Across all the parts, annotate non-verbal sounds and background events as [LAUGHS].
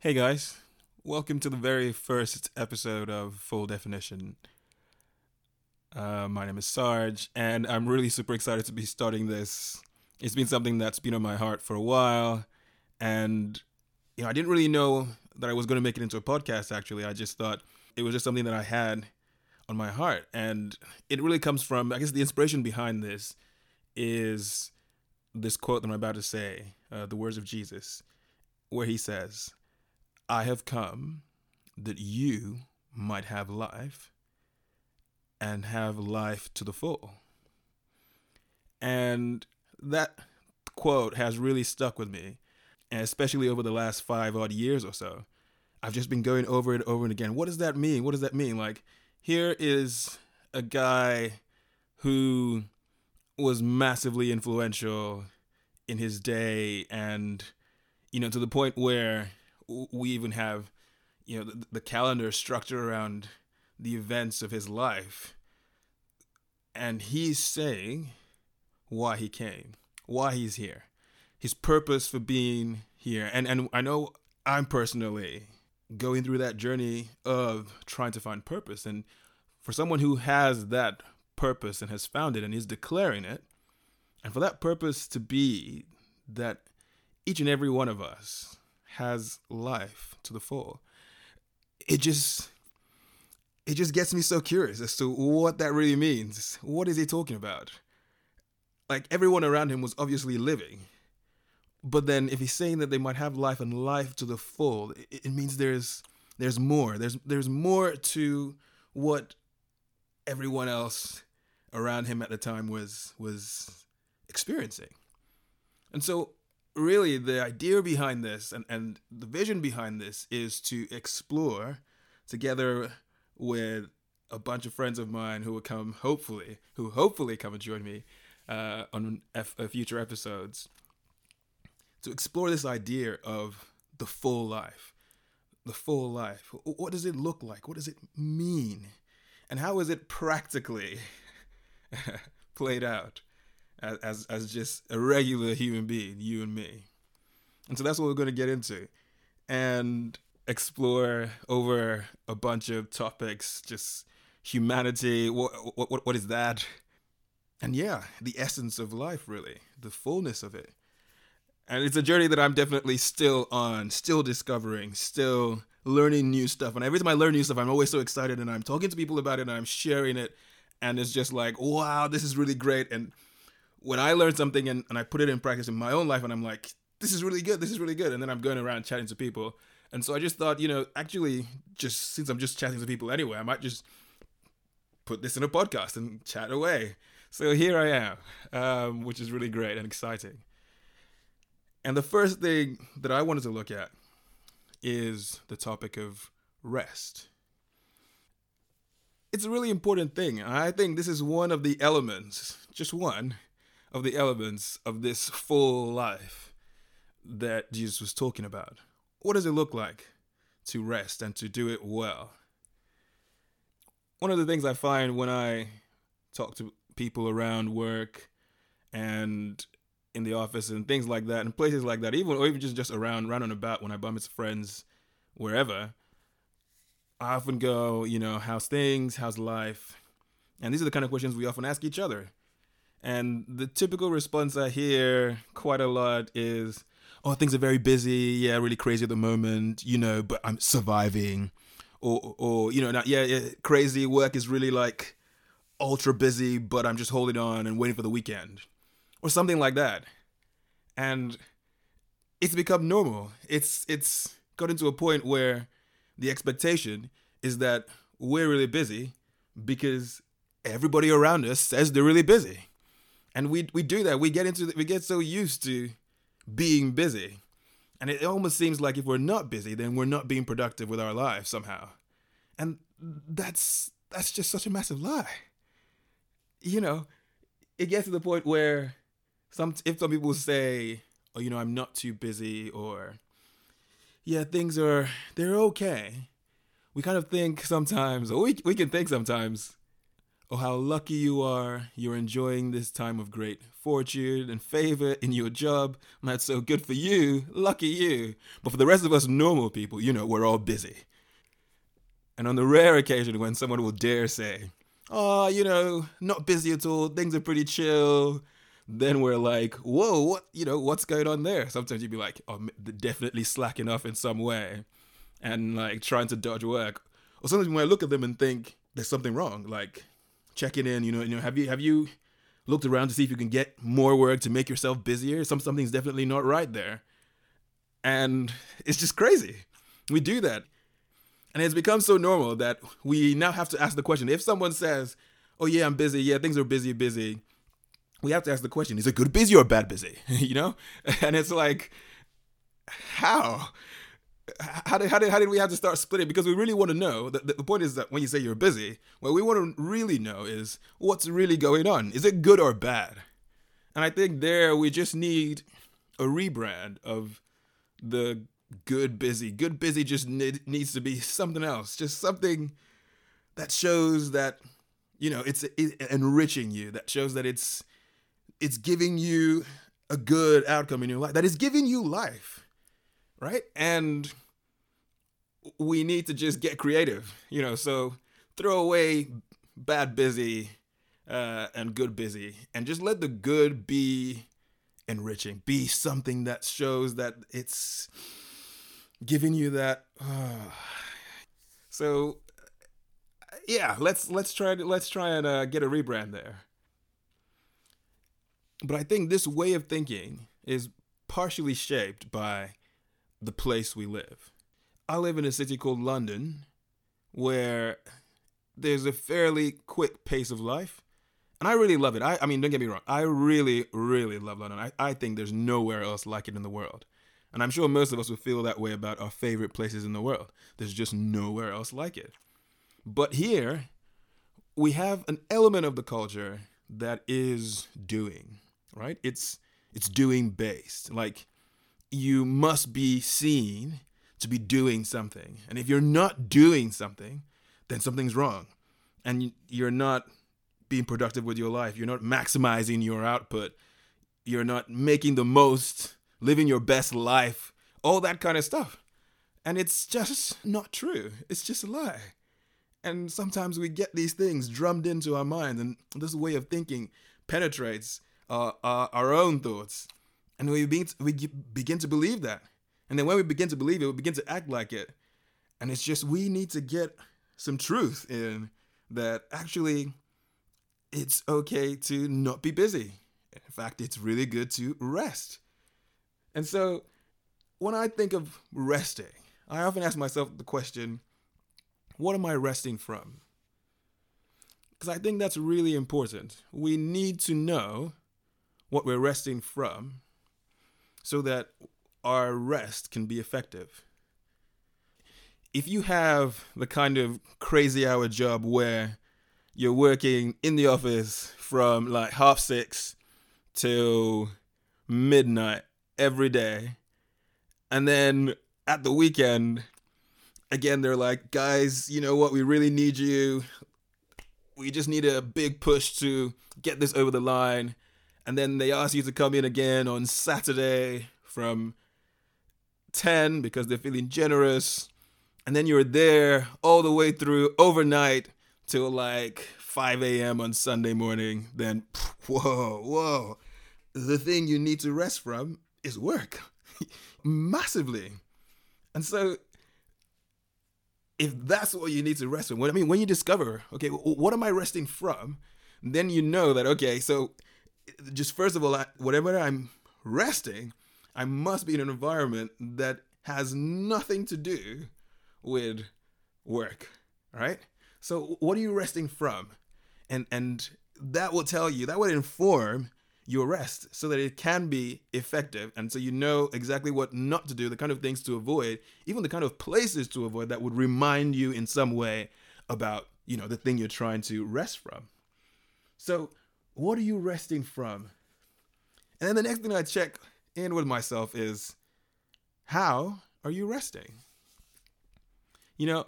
Hey guys, welcome to the very first episode of Full Definition. Uh, my name is Sarge, and I'm really super excited to be starting this. It's been something that's been on my heart for a while, and you know, I didn't really know that I was going to make it into a podcast. Actually, I just thought it was just something that I had on my heart, and it really comes from. I guess the inspiration behind this is this quote that I'm about to say, uh, the words of Jesus, where he says. I have come that you might have life and have life to the full. And that quote has really stuck with me, and especially over the last five odd years or so. I've just been going over it over and again. What does that mean? What does that mean? Like, here is a guy who was massively influential in his day and, you know, to the point where we even have you know the, the calendar structured around the events of his life. And he's saying why he came why he's here his purpose for being here. And and i know i'm personally going through that journey of trying to find purpose. And for someone who has that purpose and has found it and is declaring it and for that purpose to be that each and every one of us has life to the full. It just it just gets me so curious as to what that really means. What is he talking about? Like everyone around him was obviously living. But then if he's saying that they might have life and life to the full, it, it means there's there's more. There's there's more to what everyone else around him at the time was was experiencing. And so really the idea behind this and, and the vision behind this is to explore together with a bunch of friends of mine who will come hopefully who hopefully come and join me uh, on F- uh, future episodes to explore this idea of the full life the full life. What does it look like? What does it mean? And how is it practically [LAUGHS] played out as, as, as just a regular human being, you and me. And so that's what we're going to get into and explore over a bunch of topics, just humanity, what, what, what is that? And yeah, the essence of life, really, the fullness of it. And it's a journey that I'm definitely still on, still discovering, still learning new stuff. And every time I learn new stuff, I'm always so excited and I'm talking to people about it and I'm sharing it. And it's just like, wow, this is really great. And when I learn something and, and I put it in practice in my own life and I'm like, this is really good, this is really good. And then I'm going around chatting to people. And so I just thought, you know, actually, just since I'm just chatting to people anyway, I might just put this in a podcast and chat away. So here I am, um, which is really great and exciting. And the first thing that I wanted to look at is the topic of rest. It's a really important thing. I think this is one of the elements, just one, of the elements of this full life that Jesus was talking about. What does it look like to rest and to do it well? One of the things I find when I talk to people around work and in the office and things like that and places like that, even or even just, just around round and about when I bump into friends wherever, I often go, you know, how's things, how's life? And these are the kind of questions we often ask each other. And the typical response I hear quite a lot is, oh, things are very busy. Yeah, really crazy at the moment, you know, but I'm surviving. Or, or you know, not, yeah, yeah, crazy work is really like ultra busy, but I'm just holding on and waiting for the weekend. Or something like that. And it's become normal. It's it's gotten to a point where the expectation is that we're really busy because everybody around us says they're really busy and we we do that. We get into the, we get so used to being busy, and it almost seems like if we're not busy, then we're not being productive with our lives somehow, and that's that's just such a massive lie. You know, it gets to the point where some if some people say, "Oh, you know, I'm not too busy," or "Yeah, things are they're okay," we kind of think sometimes, or we we can think sometimes, Oh, how lucky you are. You're enjoying this time of great fortune and favor in your job. That's so good for you. Lucky you. But for the rest of us normal people, you know, we're all busy. And on the rare occasion when someone will dare say, Oh, you know, not busy at all. Things are pretty chill. Then we're like, whoa, what, you know, what's going on there? Sometimes you'd be like, oh, definitely slacking off in some way and like trying to dodge work. Or sometimes when I look at them and think there's something wrong, like, checking in. You know, you know, have you have you looked around to see if you can get more work to make yourself busier? Some something's definitely not right there, and it's just crazy. We do that, and it's become so normal that we now have to ask the question: If someone says, "Oh yeah, I'm busy. Yeah, things are busy, busy," we have to ask the question: Is it good busy or bad busy? [LAUGHS] you know, [LAUGHS] and it's like, how? How did, how did how did we have to start splitting? Because we really want to know. The, the point is that when you say you're busy, what we want to really know is what's really going on. Is it good or bad? And I think there we just need a rebrand of the good busy. Good busy just need, needs to be something else. Just something that shows that you know it's enriching you. That shows that it's it's giving you a good outcome in your life. That is giving you life right? And we need to just get creative, you know. So throw away bad busy uh, and good busy, and just let the good be enriching, be something that shows that it's giving you that. Uh. [SIGHS] So yeah, let's let's try let's try and uh, get a rebrand there. But I think this way of thinking is partially shaped by the place we live. I live in a city called London where there's a fairly quick pace of life. And I really love it. I, I mean, don't get me wrong. I really, really love London. I, I think there's nowhere else like it in the world. And I'm sure most of us would feel that way about our favorite places in the world. There's just nowhere else like it. But here, we have an element of the culture that is doing, right? It's it's doing based. Like you must be seen to be doing something. And if you're not doing something, then something's wrong. And you're not being productive with your life. You're not maximizing your output. You're not making the most, living your best life, all that kind of stuff. And it's just not true. It's just a lie. And sometimes we get these things drummed into our mind, and this way of thinking penetrates uh, our, our own thoughts and we begin, to, we begin to believe that. And then when we begin to believe it, we begin to act like it. And it's just, we need to get some truth in that actually it's okay to not be busy. In fact, it's really good to rest. And so when I think of resting, I often ask myself the question what am I resting from? Because I think that's really important. We need to know what we're resting from so that our rest can be effective. If you have the kind of crazy hour job where you're working in the office from like half six till midnight every day, and then at the weekend, again, they're like, guys, you know what? We really need you. We just need a big push to get this over the line and then they ask you to come in again on Saturday from 10 because they're feeling generous. And then you're there all the way through overnight till like 5 a.m. on Sunday morning. Then, [LAUGHS] whoa, whoa. The thing you need to rest from is work [LAUGHS] massively. And so, if that's what you need to rest from, I mean, when you discover, okay, what am I resting from? Then you know that, okay, so just first of all, whatever I'm resting, I must be in an environment that has nothing to do with work, right? So what are you resting from? And and that will tell you, that would inform your rest so that it can be effective and so you know exactly what not to do, the kind of things to avoid, even the kind of places to avoid that would remind you in some way about, you know, the thing you're trying to rest from. So what are you resting from? And then the next thing I check in with myself is how are you resting? You know,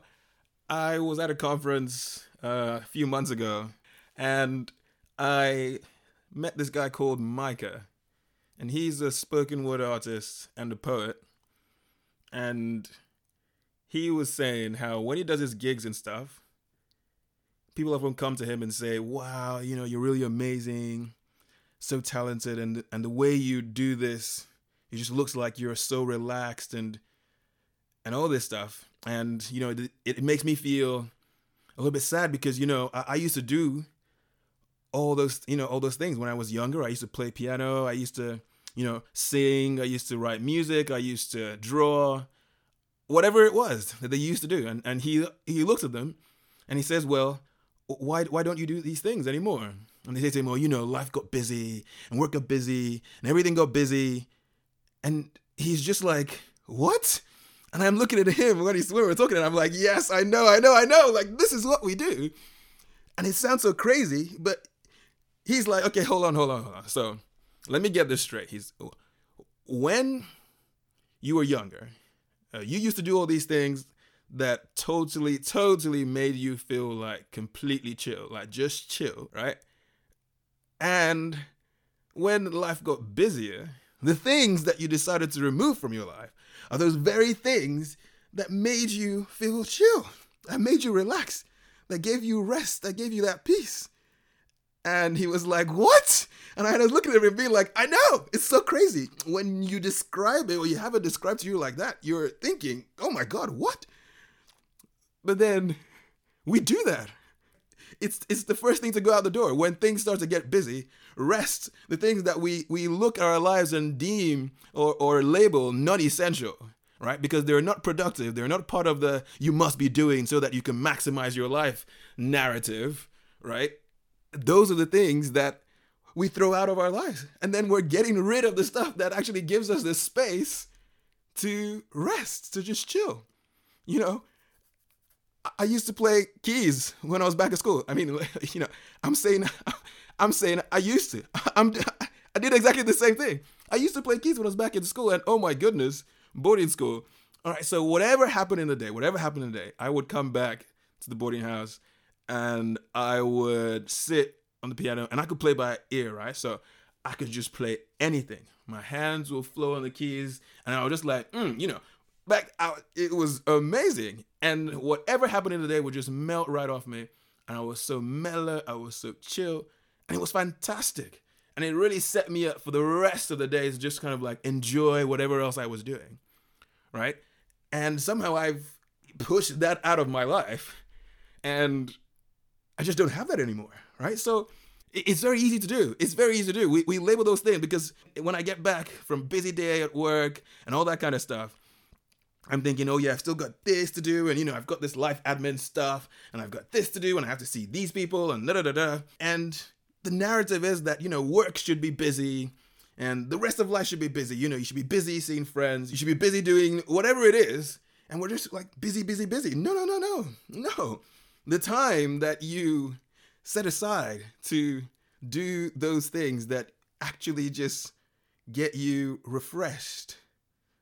I was at a conference uh, a few months ago and I met this guy called Micah, and he's a spoken word artist and a poet. And he was saying how when he does his gigs and stuff, people often come to him and say, "Wow, you know, you're really amazing, so talented, and and the way you do this, it just looks like you're so relaxed and and all this stuff." And you know, it, it makes me feel a little bit sad because you know I, I used to do all those you know all those things when I was younger. I used to play piano. I used to you know sing. I used to write music. I used to draw. Whatever it was that they used to do, and and he he looks at them, and he says, "Well, why why don't you do these things anymore?" And they say to him, "Well, you know, life got busy, and work got busy, and everything got busy," and he's just like, "What?" And I'm looking at him when he's when we're talking, and I'm like, "Yes, I know, I know, I know. Like this is what we do." And it sounds so crazy, but he's like, okay, hold on, hold on, hold on. So let me get this straight. He's when you were younger, uh, you used to do all these things that totally, totally made you feel like completely chill, like just chill, right? And when life got busier, the things that you decided to remove from your life are those very things that made you feel chill, that made you relax, that gave you rest, that gave you that peace. And he was like, What? And I was looking at him and being like, I know, it's so crazy. When you describe it or you have it described to you like that, you're thinking, Oh my God, what? But then we do that. It's it's the first thing to go out the door. When things start to get busy, rest, the things that we we look at our lives and deem or, or label non essential, right? Because they're not productive, they're not part of the you must be doing so that you can maximize your life narrative, right? those are the things that we throw out of our lives. And then we're getting rid of the stuff that actually gives us the space to rest, to just chill. You know, I used to play keys when I was back at school. I mean, [LAUGHS] you know, I'm saying, I'm saying I used to. [LAUGHS] I'm, I did exactly the same thing. I used to play keys when I was back in school, and oh my goodness, boarding school. All right, so whatever happened in the day, whatever happened in the day, I would come back to the boarding house and I would sit on the piano and I could play by ear, right? So I could just play anything. My hands will flow on the keys, and I was just like, mm, you know, back out. It was amazing, and whatever happened in the day would just melt right off me, and I was so mellow, I was so chill, and it was fantastic, and it really set me up for the rest of the days, just kind of like enjoy whatever else I was doing, right? And somehow I've pushed that out of my life, and I just don't have that anymore, right? So it's very easy to do. It's very easy to do. We, we label those things because when I get back from busy day at work and all that kind of stuff, I'm thinking, oh yeah, I've still got this to do, and you know, I've got this life admin stuff, and I've got this to do, and I have to see these people, and da da da da. And the narrative is that you know, work should be busy, and the rest of life should be busy. You know, you should be busy seeing friends, you should be busy doing whatever it is, and we're just like busy, busy, busy. No, no, no, no, no the time that you set aside to do those things that actually just get you refreshed.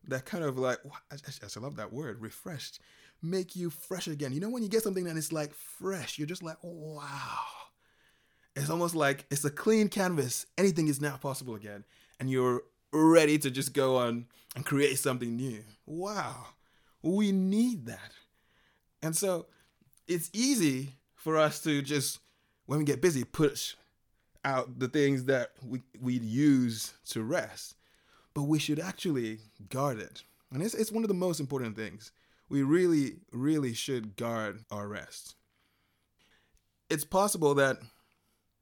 That kind of like, I, I love that word, refreshed. Make you fresh again. You know, when you get something and it's like fresh, you're just like, oh, wow. It's almost like it's a clean canvas. Anything is now possible again. And you're ready to just go on and create something new. Wow. We need that. And so it's easy for us to just when we get busy push out the things that we we use to rest but we should actually guard it. And it's, it's one of the most important things. We really really should guard our rest. It's possible that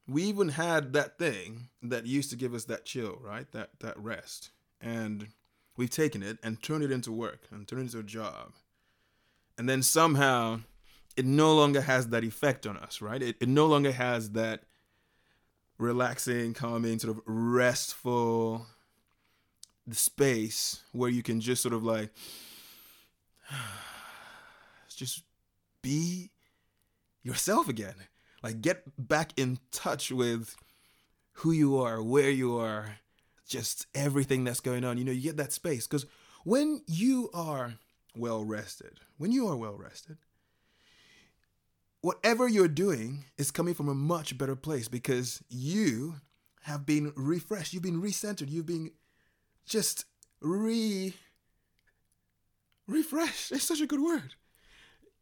we even had that thing that used to give us that chill right? That that rest. And we've taken it and turned it into work and turned it into a job. And then somehow it no longer has that effect on us, right? It, it no longer has that relaxing, calming, sort of restful space where you can just sort of like [SIGHS] just be yourself again. Like get back in touch with who you are, where you are, just everything that's going on. You know, you get that space because when you are well rested, when you are well rested, whatever you're doing is coming from a much better place because you have been refreshed, you've been recentered, you've been just re refreshed. It's such a good word.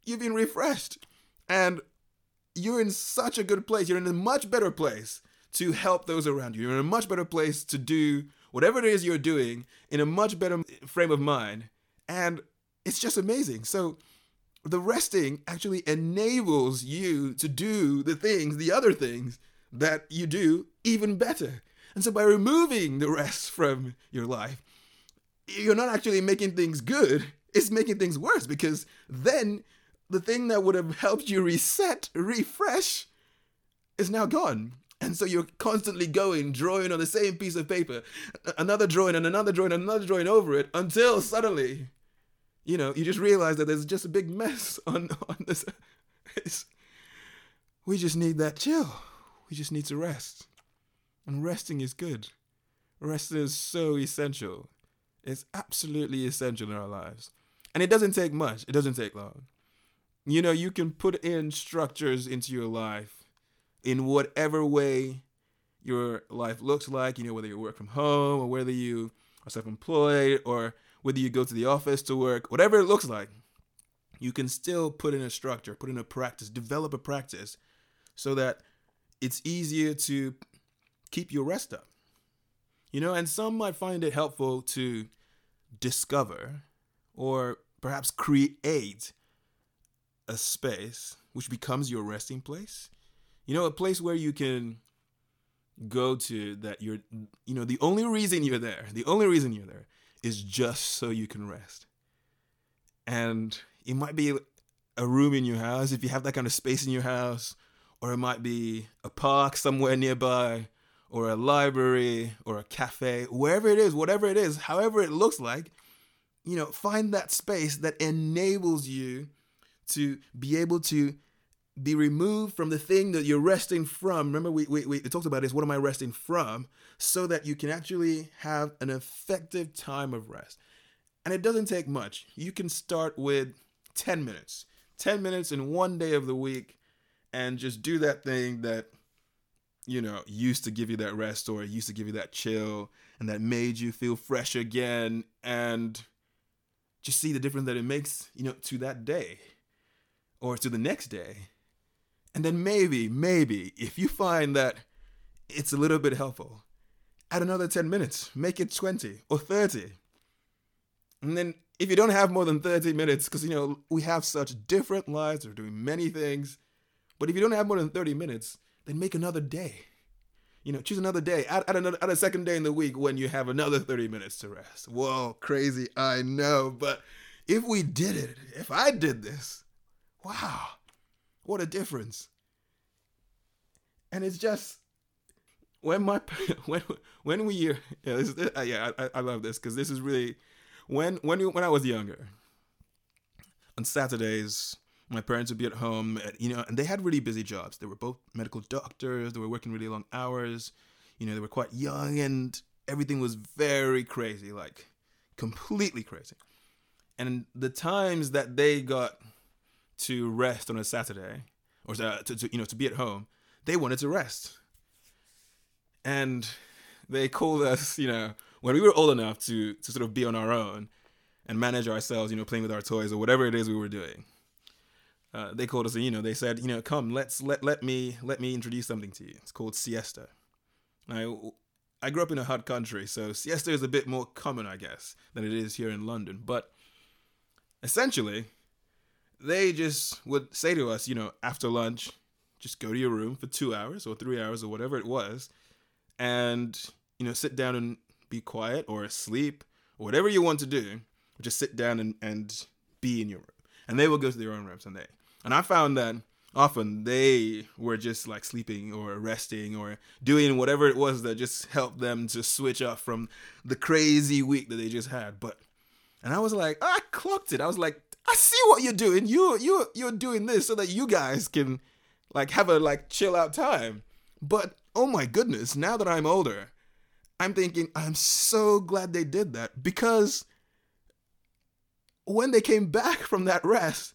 You've been refreshed and you're in such a good place. You're in a much better place to help those around you. You're in a much better place to do whatever it is you're doing in a much better frame of mind. And it's just amazing. So the resting actually enables you to do the things, the other things that you do even better. And so by removing the rest [LAUGHS] from your life, you're not actually making things good, it's making things worse because then the thing that would have helped you reset, refresh, is now gone. And so you're constantly going, drawing on the same piece of paper, another drawing and another drawing and another drawing over it until suddenly, you know, you just realize that there's just a big mess [LAUGHS] on, on this. [LAUGHS] It's, we just need that chill. We just need to rest. And resting is good. Resting is so essential. It's absolutely essential in our lives. And it doesn't take much, it doesn't take long. You know, you can put in structures into your life in whatever way your life looks like, you know, whether you work from home or whether you are self employed or whether you go to the office to work, whatever it looks like, you can still put in a structure, put in a practice, develop a practice so that it's easier to keep your rest up. You know, and some might find it helpful to discover or perhaps create a space which becomes your resting place. You know, a place where you can go to that you're, you know, the only reason you're there, the only reason you're there is just so you can rest. And it might be a room in your house if you have that kind of space in your house, or it might be a park somewhere nearby, or a library, or a cafe, wherever it is, whatever it is, however it looks like, you know, find that space that enables you to be able to be removed from the thing that you're resting from. Remember, we, we, we talked about this. What am I resting from? So that you can actually have an effective time of rest. And it doesn't take much. You can start with 10 minutes, 10 minutes in one day of the week, and just do that thing that, you know, used to give you that rest or used to give you that chill and that made you feel fresh again. And just see the difference that it makes, you know, to that day or to the next day. And then maybe, maybe, if you find that it's a little bit helpful, add another 10 minutes, make it 20 or 30. And then if you don't have more than 30 minutes, because, you know, we have such different lives, we're doing many things, but if you don't have more than 30 minutes, then make another day. You know, choose another day. Add, add, another, add a second day in the week when you have another 30 minutes to rest. Whoa, crazy, I know. But if we did it, if I did this, wow, what a difference. And it's just when my [LAUGHS] when when we yeah this, uh, yeah I, I love this because this is really when when when I was younger on Saturdays my parents would be at home uh, you know and they had really busy jobs. They were both medical doctors. They were working really long hours. You know they were quite young and everything was very crazy like completely crazy. And the times that they got to rest on a Saturday or to, to, you know to be at home, they wanted to rest, and they called us you know when we were old enough to to sort of be on our own and manage ourselves, you know, playing with our toys or whatever it is we were doing. Uh, they called us you know they said you know come let's let let me let me introduce something to you. It's called siesta. I I grew up in a hot country, so siesta is a bit more common, I guess, than it is here in London. But essentially, they just would say to us, you know, after lunch, just go to your room for two hours or three hours or whatever it was, and you know, sit down and be quiet or sleep or whatever you want to do. Just sit down and, and be in your room, and they will go to their own rooms and they. And I found that often they were just like sleeping or resting or doing whatever it was that just helped them to switch up from the crazy week that they just had. But and I was like, I clocked it. I was like, I see what you're doing. You you you're doing this so that you guys can like have a like chill out time. But oh my goodness, now that I'm older, I'm thinking I'm so glad they did that because when they came back from that rest,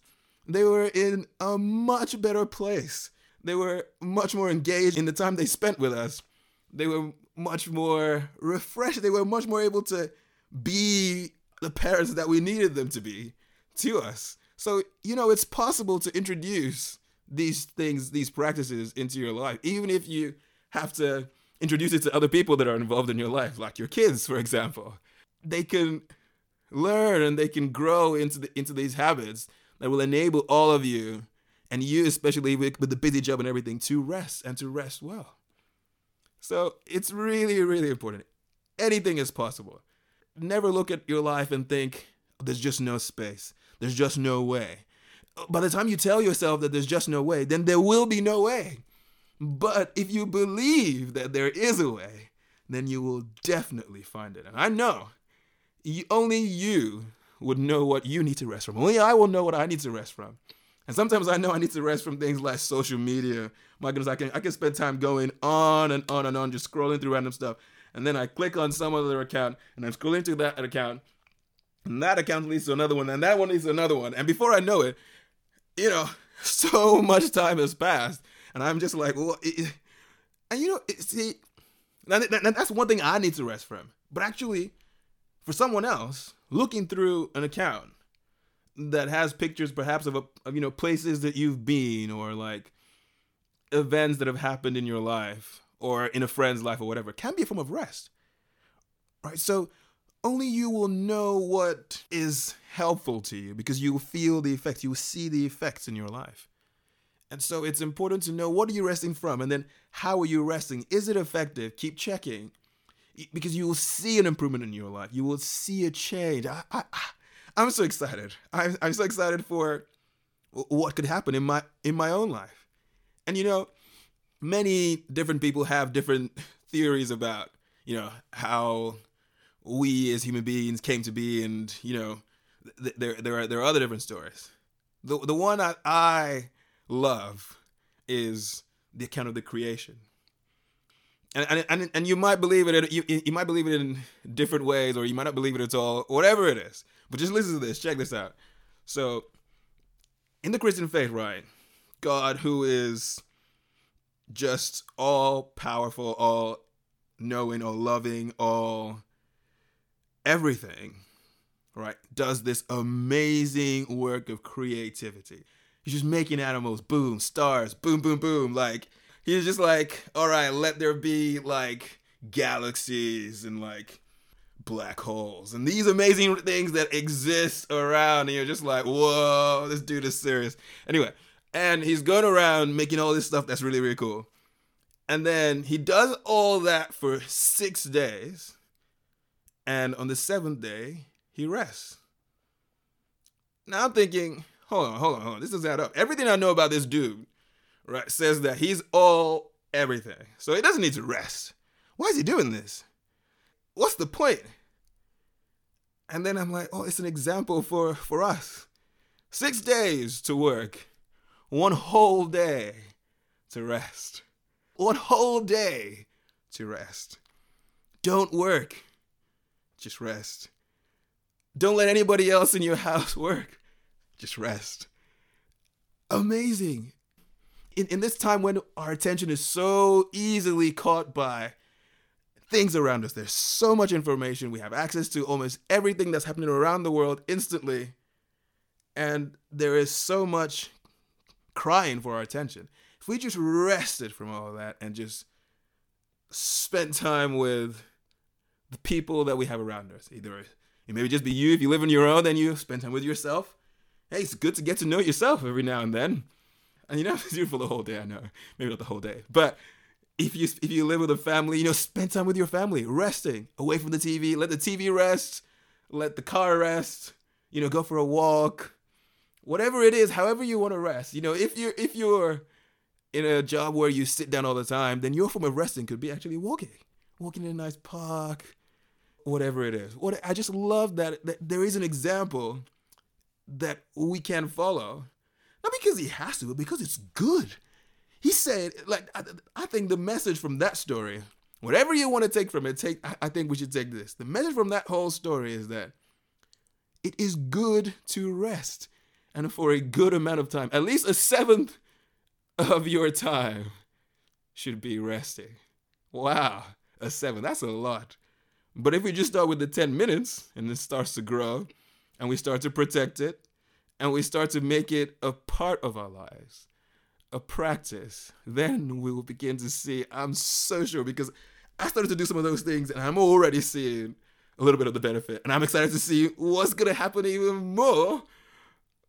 they were in a much better place. They were much more engaged in the time they spent with us. They were much more refreshed. They were much more able to be the parents that we needed them to be to us. So, you know, it's possible to introduce these things, these practices into your life, even if you have to introduce it to other people that are involved in your life, like your kids, for example. They can learn and they can grow into the, into these habits that will enable all of you and you especially with, with the busy job and everything to rest and to rest well. So it's really, really important. Anything is possible. Never look at your life and think, there's just no space. There's just no way. By the time you tell yourself that there's just no way, then there will be no way. But if you believe that there is a way, then you will definitely find it. And I know you, only you would know what you need to rest from. Only I will know what I need to rest from. And sometimes I know I need to rest from things like social media. My goodness, I can I can spend time going on and on and on, just scrolling through random stuff. And then I click on some other account and I'm scrolling through that account. And that account leads to another one, and that one leads to another one. And before I know it, you know, [LAUGHS] so much time has passed. And I'm just like, well, it, and you know, it, see, that, that, that's one thing I need to rest from. But actually, for someone else, looking through an account that has pictures perhaps of, a, of you know places that you've been or like events that have happened in your life or in a friend's life or whatever can be a form of rest right? So only you will know what is helpful to you because you will feel the effects you will see the effects in your life. And so it's important to know what are you resting from and then how are you resting? Is it effective? Keep checking because you will see an improvement in your life you will see a change I, I, I'm so excited. I'm, I'm so excited for what could happen in my in my own life. And you know, many different people have different [LAUGHS] theories about, you know, how we as human beings came to be and, you know, th- there there are there are other different stories. The the one I, I love is the account of the creation. And, and, and you might believe it you, you might believe it in different ways or you might not believe it at all whatever it is but just listen to this. Check this out. So, in the Christian faith, right? God, who is just all powerful, all knowing, all loving, all everything, right? Does this amazing work of creativity. He's just making animals, boom, stars, boom, boom, boom. Like, he's just like, all right, let there be like galaxies and like black holes. And these amazing things that exist around and you're just like whoa this dude is serious. Anyway and he's going around making all this stuff that's really really cool. And then he does all that for six days. And on the seventh day he rests. Now i'm thinking hold on hold on hold on. This doesn't add up. Everything i know about this dude right says that he's all everything so he doesn't need to rest why is he doing this what's the point? And then I'm like, oh, it's an example for, for us. Six days to work, one whole day to rest. One whole day to rest. Don't work, just rest. Don't let anybody else in your house [LAUGHS] work, just rest. Amazing. In, in this time when our attention is so easily caught by things around us. There's so much information. We have access to almost everything that's happening around the world instantly. And there is so much crying for our attention. If we just rested from all of that and just spent time with the people that we have around us, either it may just be you if you live on your own, then you spend time with yourself. Hey, it's good to get to know yourself every now and then. And you don't have to do it for the whole day, I know. Maybe not the whole day. But if you if you live with a family, you know, spend time with your family, resting away from the TV. Let the TV rest, let the car rest. You know, go for a walk, whatever it is, however you want to rest. You know, if you're if you're in a job where you sit down all the time, then your form of resting could be actually walking, walking in a nice park, whatever it is. What I just love that, that there is an example that we can follow, not because he has to, but because it's good he said, like, I, I, think the message from that story, whatever you want to take from it, take. I, I think we should take this. The message from that whole story is that it is good to rest. and for a good amount of time, at least a seventh of your time should be resting. Wow, a seven, that's a lot. But if we just start with the 10 minutes and it starts to grow and we start to protect it and we start to make it a part of our lives, a practice, then we will begin to see. I'm so sure because I started to do some of those things and I'm already seeing a little bit of the benefit. And I'm excited to see what's going to happen even more.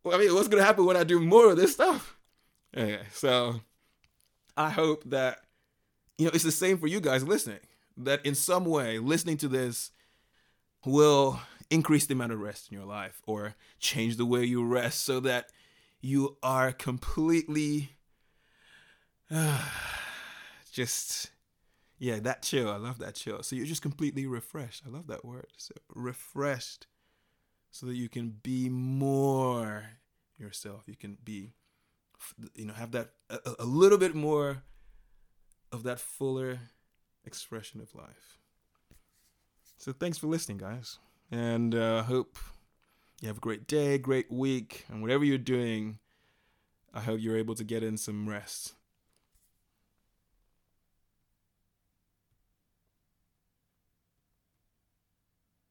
I mean, what's going to happen when I do more of this stuff? Okay, so I hope that, you know, it's the same for you guys listening, that in some way, listening to this will increase the amount of rest in your life or change the way you rest so that you are completely uh, [SIGHS] just yeah that chill. I love that chill. So you're just completely refreshed. I love that word. So refreshed so that you can be more yourself. You can be you know have that a, a little bit more of that fuller expression of life. So thanks for listening guys and uh, hope you have a great day great week and whatever you're doing i hope you're able to get in some rest